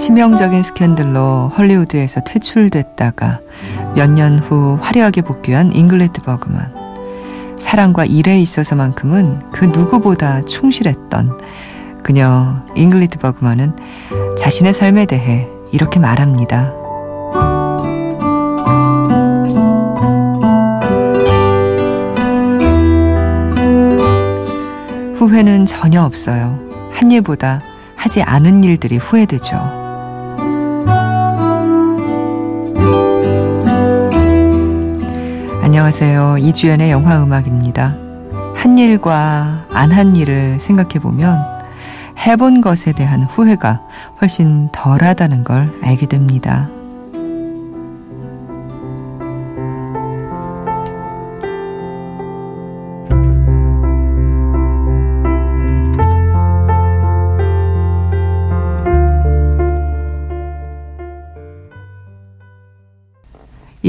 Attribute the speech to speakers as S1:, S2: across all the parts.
S1: 치명적인 스캔들로 헐리우드에서 퇴출됐다가 몇 년 후 화려하게 복귀한 잉그리드 버그만. 사랑과 일에 있어서만큼은 그 누구보다 충실했던 그녀 잉그리드 버그만은 자신의 삶에 대해 이렇게 말합니다. 후회는 전혀 없어요. 한 일보다 하지 않은 일들이 후회되죠. 안녕하세요. 이주연의 영화 음악입니다. 한 일과 안 한 일을 생각해 보면 해본 것에 대한 후회가 훨씬 덜 하다는 걸 알게 됩니다.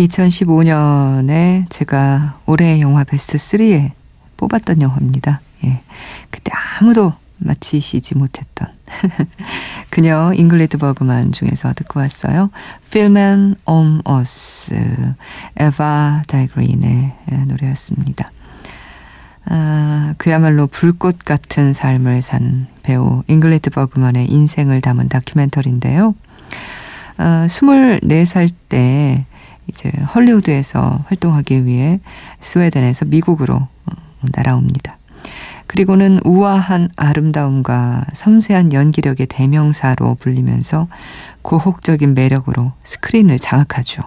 S1: 2015년에 제가 올해 영화 베스트 3에 뽑았던 영화입니다. 예. 그때 아무도 맞히시지 못했던 그녀 잉그리드 버그만 중에서 듣고 왔어요. Filmen om oss 에바 달그렌의 노래였습니다. 아, 그야말로 불꽃 같은 삶을 산 배우 잉그리드 버그만의 인생을 담은 다큐멘터리인데요. 아, 24살 때 이제 헐리우드에서 활동하기 위해 스웨덴에서 미국으로 어, 날아옵니다. 그리고는 우아한 아름다움과 섬세한 연기력의 대명사로 불리면서 고혹적인 매력으로 스크린을 장악하죠.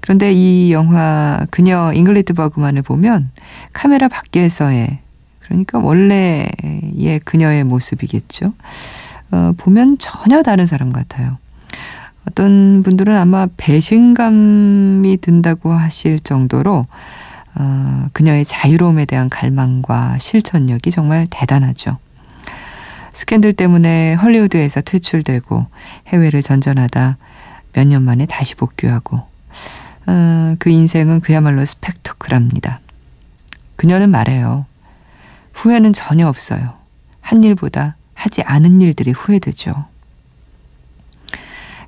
S1: 그런데 이 영화 그녀 잉그리드 버그만을 보면 카메라 밖에서의 그러니까 원래의 그녀의 모습이겠죠. 어, 보면 전혀 다른 사람 같아요. 어떤 분들은 아마 배신감이 든다고 하실 정도로 어, 그녀의 자유로움에 대한 갈망과 실천력이 정말 대단하죠. 스캔들 때문에 헐리우드에서 퇴출되고 해외를 전전하다 몇 년 만에 다시 복귀하고 어, 그 인생은 그야말로 스펙터클합니다. 그녀는 말해요. 후회는 전혀 없어요. 한 일보다 하지 않은 일들이 후회되죠.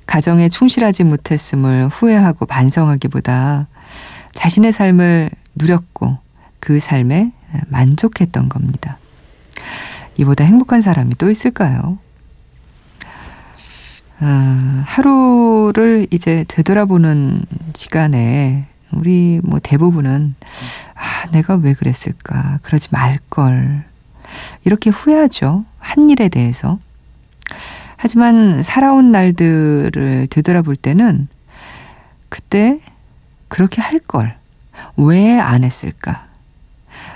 S1: 가정에 충실하지 못했음을 후회하고 반성하기보다 자신의 삶을 누렸고 그 삶에 만족했던 겁니다. 이보다 행복한 사람이 또 있을까요? 아, 하루를 이제 되돌아보는 시간에 우리 뭐 대부분은 아, 내가 왜 그랬을까? 그러지 말걸. 이렇게 후회하죠. 한 일에 대해서. 하지만 살아온 날들을 되돌아볼 때는 그때 그렇게 할 걸. 왜 안 했을까?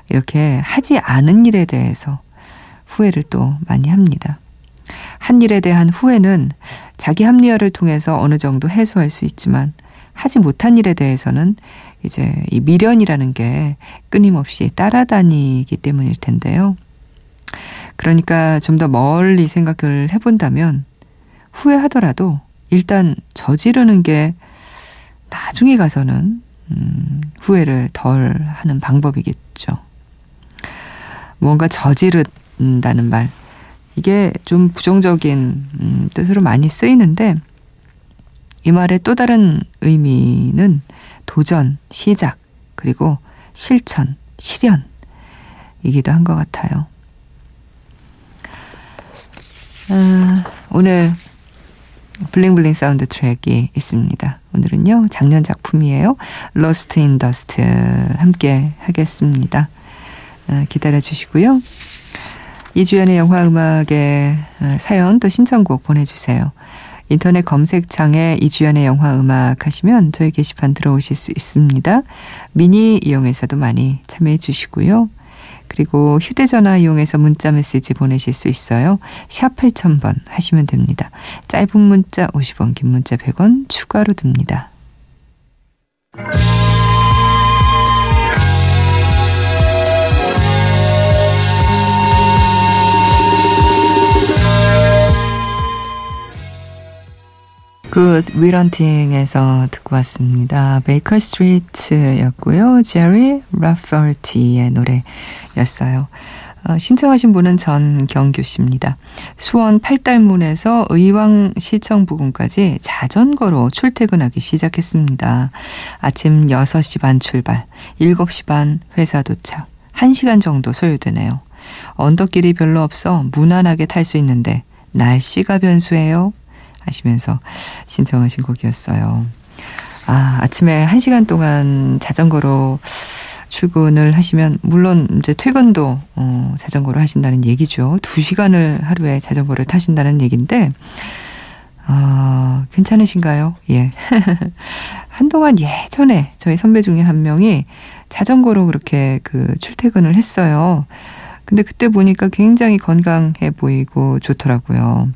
S1: 이렇게 하지 않은 일에 대해서 후회를 또 많이 합니다. 한 일에 대한 후회는 자기 합리화를 통해서 어느 정도 해소할 수 있지만 하지 못한 일에 대해서는 이제 이 미련이라는 게 끊임없이 따라다니기 때문일 텐데요. 그러니까 좀 더 멀리 생각을 해본다면 후회하더라도 일단 저지르는 게 나중에 가서는 음, 후회를 덜 하는 방법이겠죠. 뭔가 저지른다는 말. 이게 좀 부정적인 음, 뜻으로 많이 쓰이는데 이 말의 또 다른 의미는 도전, 시작, 그리고 실천, 실현 이기도 한 것 같아요. 아, 오늘 블링블링 사운드 트랙이 있습니다. 오늘은요, 작년 작품이에요. Lost in Dust 함께 하겠습니다. 아, 기다려 주시고요. 이주연의 영화 음악에 아, 사연 또 신청곡 보내주세요. 인터넷 검색창에 이주연의 영화 음악 하시면 저희 게시판 들어오실 수 있습니다. 미니 이용해서도 많이 참여해 주시고요. 그리고 휴대전화 이용해서 문자 메시지 보내실 수 있어요. 샵 8000번 하시면 됩니다. 짧은 문자 50원, 긴 문자 100원 추가로 듭니다. Good Will Hunting에서 듣고 왔습니다. Baker Street였고요. 제리 라퍼티의 노래였어요. 어, 신청하신 분은 전경규 씨입니다. 수원 팔달문에서 의왕시청 부근까지 자전거로 출퇴근하기 시작했습니다. 아침 6시 반 출발, 7시 반 회사 도착, 1시간 정도 소요되네요. 언덕길이 별로 없어 무난하게 탈 수 있는데 날씨가 변수예요. 하시면서 신청하신 곡이었어요. 아, 아침에 1시간 동안 자전거로 출근을 하시면 물론 이제 퇴근도 어, 자전거로 하신다는 얘기죠. 2시간을 하루에 자전거를 타신다는 얘기인데 어, 괜찮으신가요? 예. 한동안 예전에 저희 선배 중에 한 명이 자전거로 그렇게 그 출퇴근을 했어요. 근데 그때 보니까 굉장히 건강해 보이고 좋더라고요.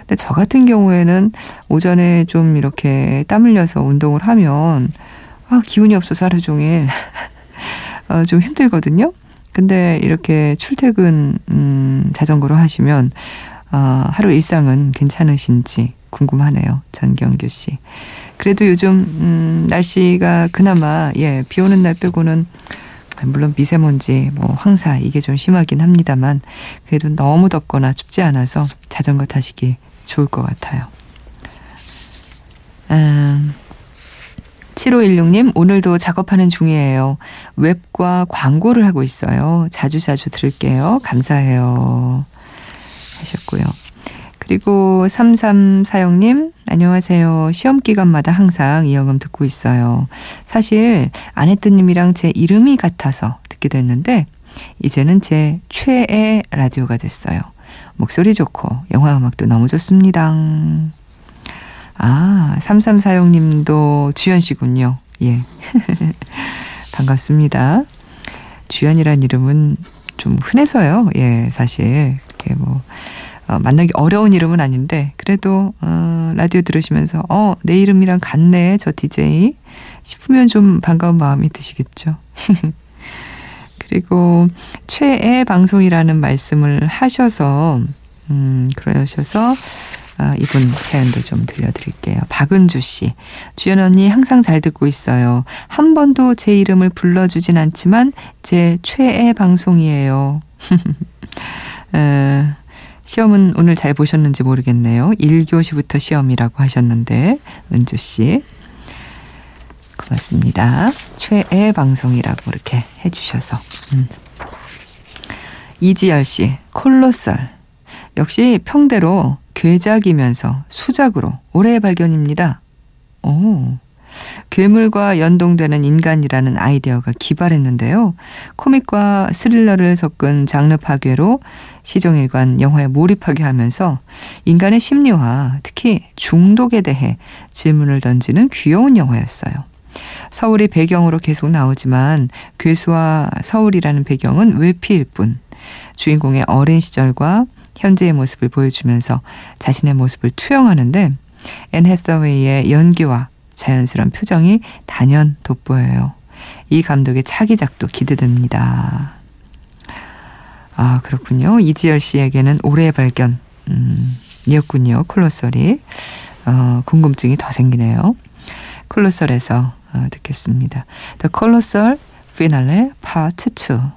S1: 근데 저 같은 경우에는 오전에 좀 이렇게 땀 흘려서 운동을 하면 아, 기운이 없어서 하루 종일 어, 좀 힘들거든요. 근데 이렇게 출퇴근 음, 자전거로 하시면 어, 하루 일상은 괜찮으신지 궁금하네요. 전경규 씨. 그래도 요즘 음, 날씨가 그나마 예, 비 오는 날 빼고는 물론 미세먼지, 뭐 황사 이게 좀 심하긴 합니다만 그래도 너무 덥거나 춥지 않아서 자전거 타시기 좋을 것 같아요. 음, 7516님, 오늘도 작업하는 중이에요. 웹과 광고를 하고 있어요. 자주자주 자주 들을게요. 감사해요. 하셨고요. 그리고 3346님, 안녕하세요. 시험 기간마다 항상 이영음 듣고 있어요. 사실 아내뜨님이랑 제 이름이 같아서 듣게 됐는데, 이제는 제 최애 라디오가 됐어요. 목소리 좋고, 영화 음악도 너무 좋습니다. 아, 3346님도 주연 씨군요. 예. 반갑습니다. 주연이란 이름은 좀 흔해서요. 예, 사실. 이렇게 뭐, 어, 만나기 어려운 이름은 아닌데, 그래도, 어, 라디오 들으시면서, 어, 내 이름이랑 같네, 저 DJ. 싶으면 좀 반가운 마음이 드시겠죠. 그리고 최애 방송이라는 말씀을 하셔서, 음, 그러셔서, 아, 이분 사연도 좀 들려드릴게요. 박은주 씨. 주연 언니 항상 잘 듣고 있어요. 한 번도 제 이름을 불러주진 않지만 제 최애 방송이에요. 에, 시험은 오늘 잘 보셨는지 모르겠네요. 1교시부터 시험이라고 하셨는데, 은주 씨. 고맙습니다. 최애 방송이라고 이렇게 해주셔서. 음. 이지열 씨, 콜로설. 역시 평대로 괴작이면서 수작으로 올해의 발견입니다. 오. 괴물과 연동되는 인간이라는 아이디어가 기발했는데요. 코믹과 스릴러를 섞은 장르 파괴로 시종일관 영화에 몰입하게 하면서 인간의 심리와 특히 중독에 대해 질문을 던지는 귀여운 영화였어요. 서울이 배경으로 계속 나오지만 괴수와 서울이라는 배경은 외피일 뿐 주인공의 어린 시절과 현재의 모습을 보여주면서 자신의 모습을 투영하는데 앤 해서웨이의 연기와 자연스러운 표정이 단연 돋보여요. 이 감독의 차기작도 기대됩니다. 아, 그렇군요. 이지열 씨에게는 올해의 발견, 음, 이었군요. 콜로설이. 어, 궁금증이 더 생기네요. 콜로설에서 어, 듣겠습니다. The Colossal Finale Part 2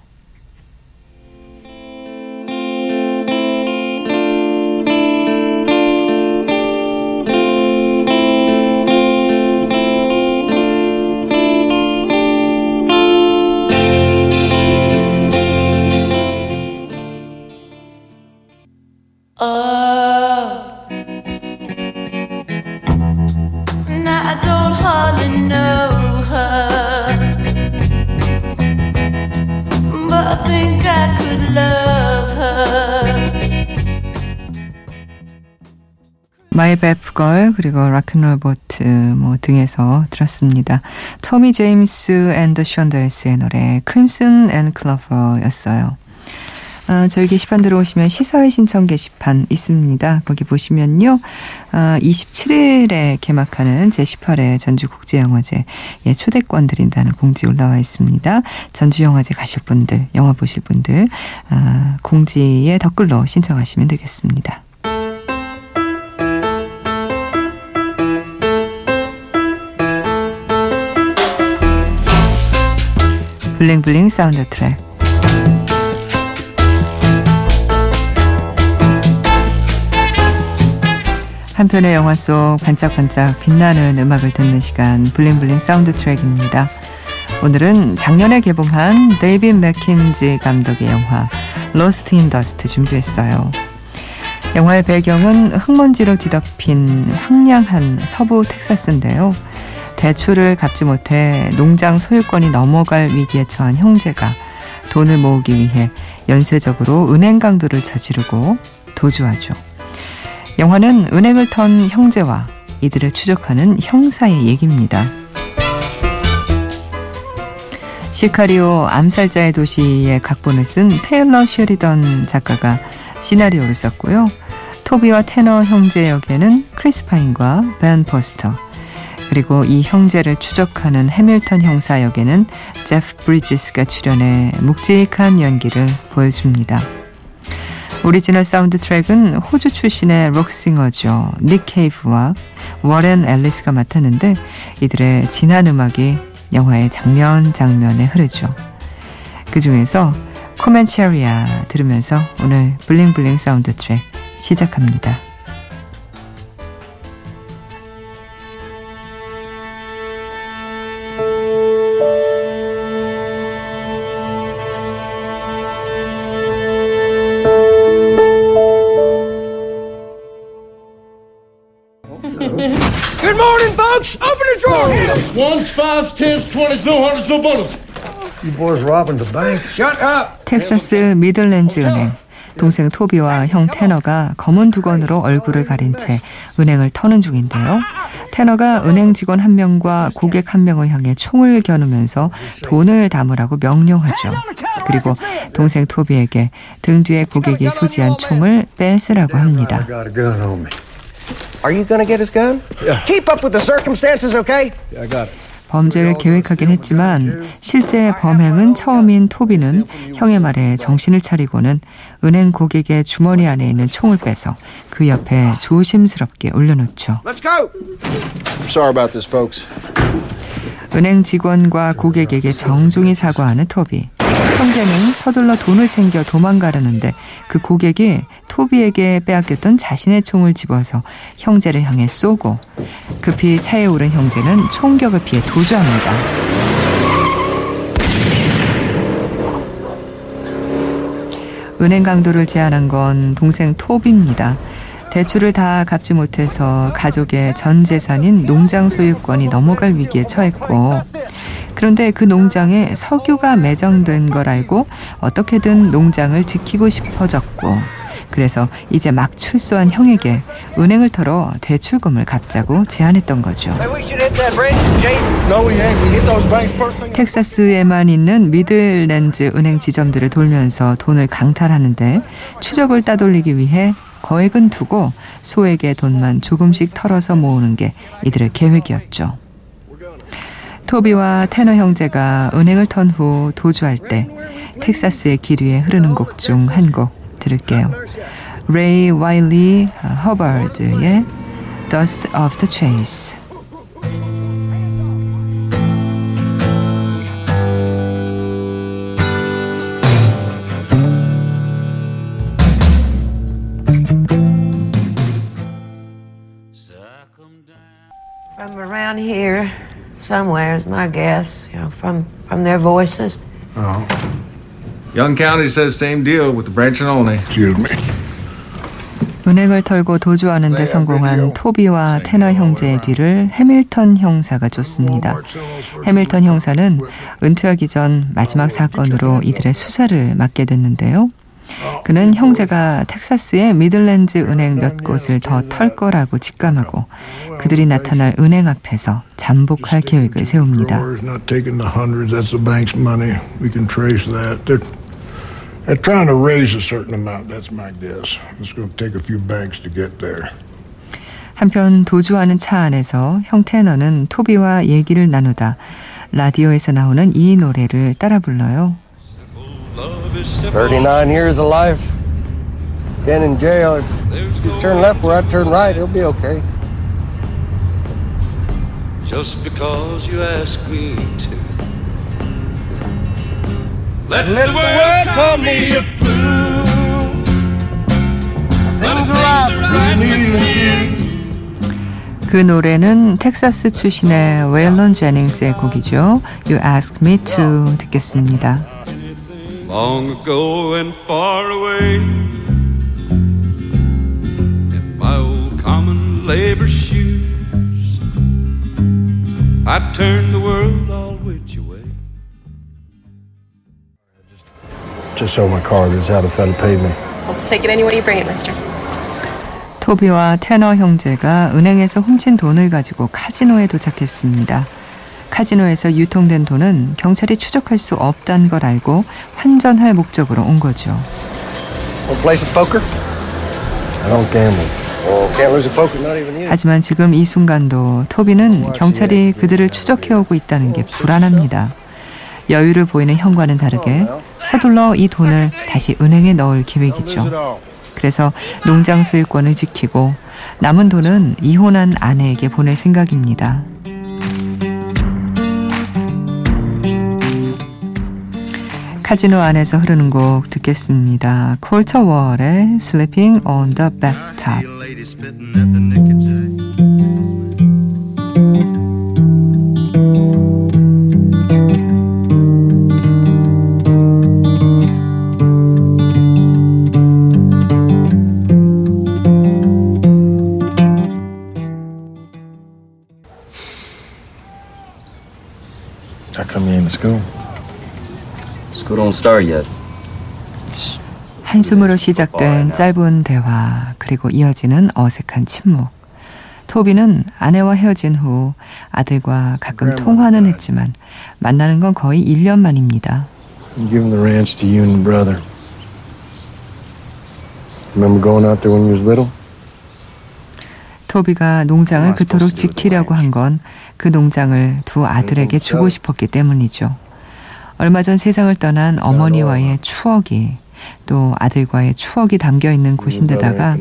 S1: 마이 베프걸 그리고 락큰롤 보트 뭐 등에서 들었습니다. Tommy James and the Shondells의 노래 Crimson and Clover였어요. 어, 저희 게시판 들어오시면 시사회 신청 게시판 있습니다. 거기 보시면요. 어, 27일에 개막하는 제18회 전주국제영화제 예, 초대권 드린다는 공지 올라와 있습니다. 전주영화제 가실 분들, 영화 보실 분들 어, 공지에 댓글로 신청하시면 되겠습니다. 블링블링 사운드 트랙. 한편의 영화 속 반짝반짝 빛나는 음악을 듣는 시간 블링블링 사운드 트랙입니다. 오늘은 작년에 개봉한 데이빗 맥킨지 감독의 영화 로스트 인 더스트 준비했어요. 영화의 배경은 흙먼지로 뒤덮인 황량한 서부 텍사스인데요. 대출을 갚지 못해 농장 소유권이 넘어갈 위기에 처한 형제가 돈을 모으기 위해 연쇄적으로 은행 강도를 저지르고 도주하죠. 영화는 은행을 턴 형제와 이들을 추적하는 형사의 얘기입니다. 시카리오 암살자의 도시의 각본을 쓴 테일러 쉐리던 작가가 시나리오를 썼고요. 토비와 테너 형제 역에는 크리스 파인과 벤 포스터 그리고 이 형제를 추적하는 해밀턴 형사 역에는 제프 브리지스가 출연해 묵직한 연기를 보여줍니다. 오리지널 사운드 트랙은 호주 출신의 록싱어죠. 닉 케이브와 워렌 엘리스가 맡았는데 이들의 진한 음악이 영화의 장면 장면에 흐르죠. 그 중에서 Comancheria 들으면서 오늘 블링블링 사운드 트랙 시작합니다.
S2: Fives, tens, twenties, no hundreds, no bundles.
S3: You boys robbing the bank? Shut up.
S1: 텍사스 미들랜즈 은행 동생 토비와 형 테너가 검은 두건으로 얼굴을 가린 채 은행을 터는 중인데요. 테너가 은행 직원 한 명과 고객 한 명을 향해 총을 겨누면서 돈을 담으라고 명령하죠. 그리고 동생 토비에게 등 뒤에 고객이 소지한 총을 뺏으라고 합니다.
S3: Are you gonna get his gun? Yeah. Keep up with the circumstances, okay?
S2: I got it.
S1: 범죄를 계획하긴 했지만 실제 범행은 처음인 토비는 형의 말에 정신을 차리고는 은행 고객의 주머니 안에 있는 총을 빼서 그 옆에 조심스럽게 올려놓죠.
S3: Let's go.
S2: Sorry about this, folks.
S1: 은행 직원과 고객에게 정중히 사과하는 토비. 형제는 서둘러 돈을 챙겨 도망가려는데 그 고객이 토비에게 빼앗겼던 자신의 총을 집어서 형제를 향해 쏘고 급히 차에 오른 형제는 총격을 피해 도주합니다. 은행 강도를 제안한 건 동생 토비입니다. 대출을 다 갚지 못해서 가족의 전 재산인 농장 소유권이 넘어갈 위기에 처했고 그런데 그 농장에 석유가 매장된 걸 알고 어떻게든 농장을 지키고 싶어졌고 그래서 이제 막 출소한 형에게 은행을 털어 대출금을 갚자고 제안했던 거죠. 텍사스에만 있는 미들랜드 은행 지점들을 돌면서 돈을 강탈하는데 추적을 따돌리기 위해 거액은 두고 소액의 돈만 조금씩 털어서 모으는 게 이들의 계획이었죠. 토비와 테너 형제가 은행을 턴 후 도주할 때 텍사스의 길 위에 흐르는 곡 중 한 곡 들을게요. 레이 와일리 허버드의 Dust of the Chase.
S4: From around here, somewhere is my guess. You know, from from their voices.
S3: Oh,
S2: Young County says same deal with the branch and only.
S3: excuse me.
S1: 은행을 털고 도주하는 데 성공한 토비와 테너 형제의 뒤를 해밀턴 형사가 쫓습니다. 해밀턴 형사는 은퇴하기 전 마지막 사건으로 이들의 수사를 맡게 됐는데요. 그는 형제가 텍사스의 미들랜즈 은행 몇 곳을 더 털 거라고 직감하고 그들이 나타날 은행 앞에서 잠복할 계획을 세웁니다.
S5: Drawers not taking the hundreds. That's the bank's money. We can trace that. They're they're trying to raise a certain amount. That's my guess. It's going to take a few banks to get there.
S1: 한편 도주하는 차 안에서 형 테너는 토비와 얘기를 나누다 라디오에서 나오는 이 노래를 따라 불러요.
S6: 39 years of life, 10 in jail. If you turn left where I turn right, it'll be okay.
S7: just because you ask me to. Let,
S6: Let the world call me a fool. Things are right between me and you.
S1: 그 노래는 텍사스 출신의 웨일런 제닝스의 곡이죠. You Ask Me To 듣겠습니다.
S7: Long ago and far away. In my old common labor shoes, I turned the world all which way.
S5: Just sold my car. This is how the fella paid me.
S8: I'll take it any way you bring it, mister.
S1: 토비와 테너 형제가 은행에서 훔친 돈을 가지고 카지노에 도착했습니다. 카지노에서 유통된 돈은 경찰이 추적할 수 없다는 걸 알고 환전할 목적으로 온 거죠.
S6: Want to play some poker?
S5: I don't gamble.
S6: Can't lose a poker, not even you.
S1: 하지만 지금 이 순간도 토비는 경찰이 그들을 추적해오고 있다는 게 불안합니다. 여유를 보이는 형과는 다르게 서둘러 이 돈을 다시 은행에 넣을 계획이죠. 그래서 농장 소유권을 지키고 남은 돈은 이혼한 아내에게 보낼 생각입니다. 카지노 안에서 흐르는 곡 듣겠습니다. 콜터 월의 Sleeping on the Bathtub. 한숨으로 시작된 짧은 대화 그리고 이어지는 어색한 침묵. 토비는 아내와 헤어진 후 아들과 가끔 통화는 했지만 만나는 건 거의 1년 만입니다.
S5: I'm giving the ranch to you and your brother. Remember going out there when you was little?
S1: 토비가 농장을 그토록 지키려고 한 건 그 농장을 두 아들에게 주고 싶었기 때문이죠. 얼마 전 세상을 떠난 어머니와의 추억이 또 아들과의 추억이 담겨 있는 곳인데다가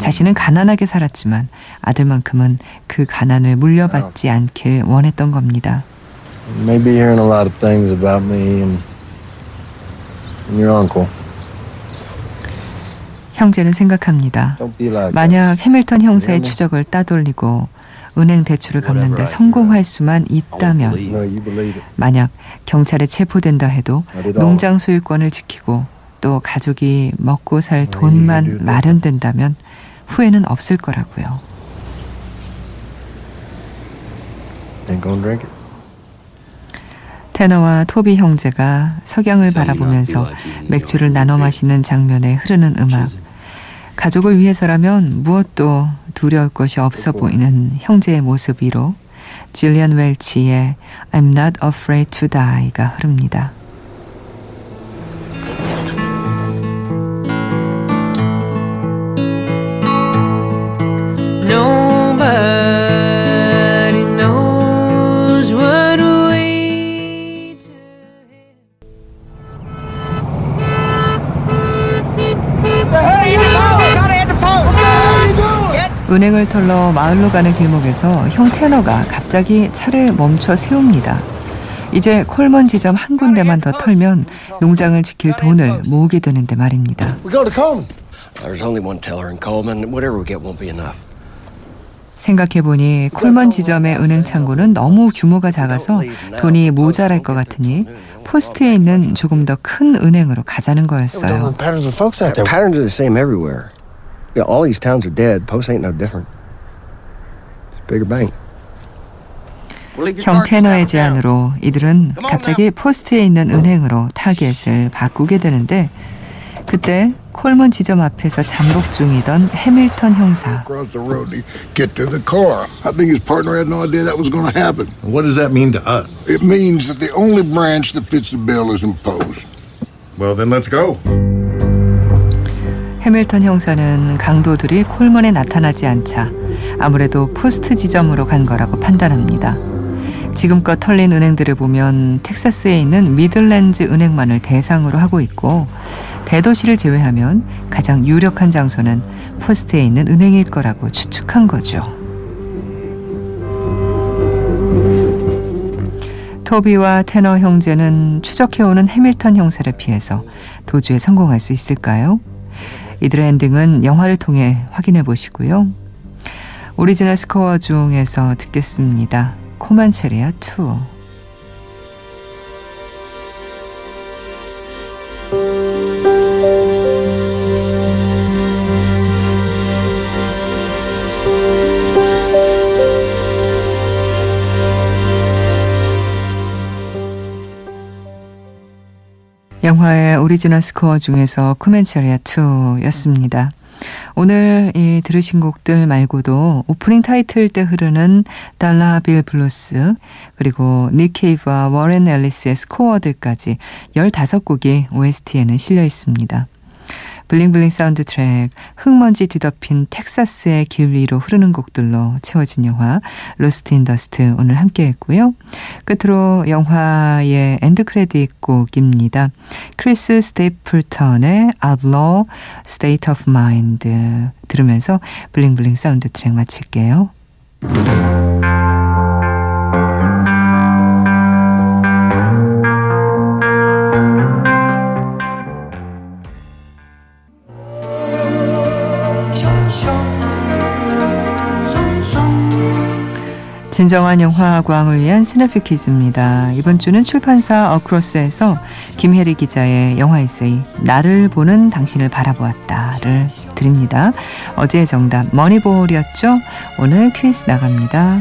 S1: 자신은 가난하게 살았지만 아들만큼은 그 가난을 물려받지 않길 원했던 겁니다.
S5: You may be hearing a lot of things about me and, and your uncle.
S1: 형제는 생각합니다. 만약. 해밀턴 형사의. 추적을 따돌리고 은행 대출을 갚는데 성공할 수만 있다면. 만약 경찰에 체포된다 해도 농장 소유권을 지키고 또 가족이 먹고 살 돈만 마련된다면 후회는 없을 거라고요. 테너와 토비 형제가 석양을 바라보면서 맥주를 나눠 마시는 장면에 흐르는 음악. 가족을 위해서라면 무엇도 두려울 것이 없어 보이는 형제의 모습 위로 질리안 웰치의 I'm not afraid to die가 흐릅니다. 은행을 털러 마을로 가는 길목에서 형 테너가 갑자기 차를 멈춰 세웁니다. 이제 콜먼 지점 한 군데만 더 털면 농장을 지킬 돈을 모으게 되는데 말입니다.
S6: We go to Coleman. There's only one teller in Coleman. Whatever we get won't be enough.
S1: 생각해보니 콜먼 지점의 은행 창고는 너무 규모가 작아서 돈이 모자랄 것 같으니 포스트에 있는 조금 더 큰 은행으로 가자는 거였어요.
S6: Yeah, all these towns are dead. Post ain't no different. It's a bigger bank.
S1: 형 테너의 제안으로 이들은 갑자기 포스트에 있는 은행으로 타겟을 바꾸게 되는데 그때 콜먼 지점 앞에서 잠복 중이던 해밀턴 형사
S5: Across the road to get to the car. I think his partner had no idea that was going to happen.
S2: What does that mean to us?
S5: It means that the only branch that fits the bill is imposed.
S2: Well, then let's go.
S1: 해밀턴 형사는 강도들이 콜먼에 나타나지 않자 아무래도 포스트 지점으로 간 거라고 판단합니다. 지금껏 털린 은행들을 보면 텍사스에 있는 미들랜드 은행만을 대상으로 하고 있고 대도시를 제외하면 가장 유력한 장소는 포스트에 있는 은행일 거라고 추측한 거죠. 토비와 테너 형제는 추적해오는 해밀턴 형사를 피해서 도주에 성공할 수 있을까요? 이들의 엔딩은 영화를 통해 확인해 보시고요. 오리지널 스코어 중에서 듣겠습니다. Comancheria 2. 오리지널 스코어 중에서 Comancheria 2였습니다. 오늘 이 들으신 곡들 말고도 오프닝 타이틀 때 흐르는 Dollar Bill Blues 그리고 닉 케이브와 워렌 엘리스의 스코어들까지 15곡이 OST에는 실려 있습니다. 블링블링 사운드 트랙, 흙먼지 뒤덮인 텍사스의 길 위로 흐르는 곡들로 채워진 영화 로스트 인 더스트 오늘 함께 했고요. 끝으로 영화의 end credit 곡입니다. 크리스 스테이플턴의 Outlaw State of Mind 들으면서 블링블링 사운드 트랙 마칠게요. 진정한 영화광을 위한 snappy 퀴즈입니다. 이번 주는 출판사 어크로스에서 김혜리 기자의 영화 에세이 나를 보는 당신을 바라보았다를 드립니다. 어제의 정답 머니볼이었죠? 오늘 퀴즈 나갑니다.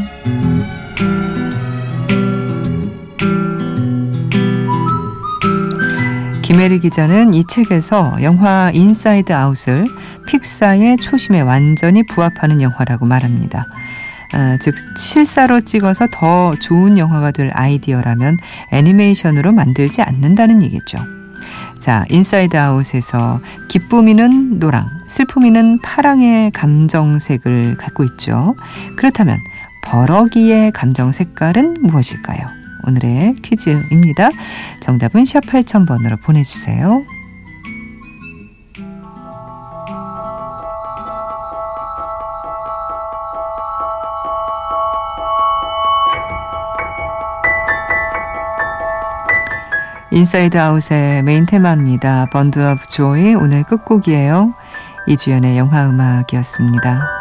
S1: 김혜리 기자는 이 책에서 영화 인사이드 아웃을 픽사의 초심에 완전히 부합하는 영화라고 말합니다. 아, 즉 실사로 찍어서 더 좋은 영화가 될 아이디어라면 애니메이션으로 만들지 않는다는 얘기죠. 자, 인사이드 아웃에서 기쁨이는 노랑, 슬픔이는 파랑의 감정색을 갖고 있죠. 그렇다면 버럭이의 감정 색깔은 무엇일까요? 오늘의 퀴즈입니다. 정답은 샵 8000번으로 보내주세요. 인사이드 아웃의 메인 테마입니다. Bundle of Joy 오늘 끝곡이에요. 이주연의 영화 음악이었습니다.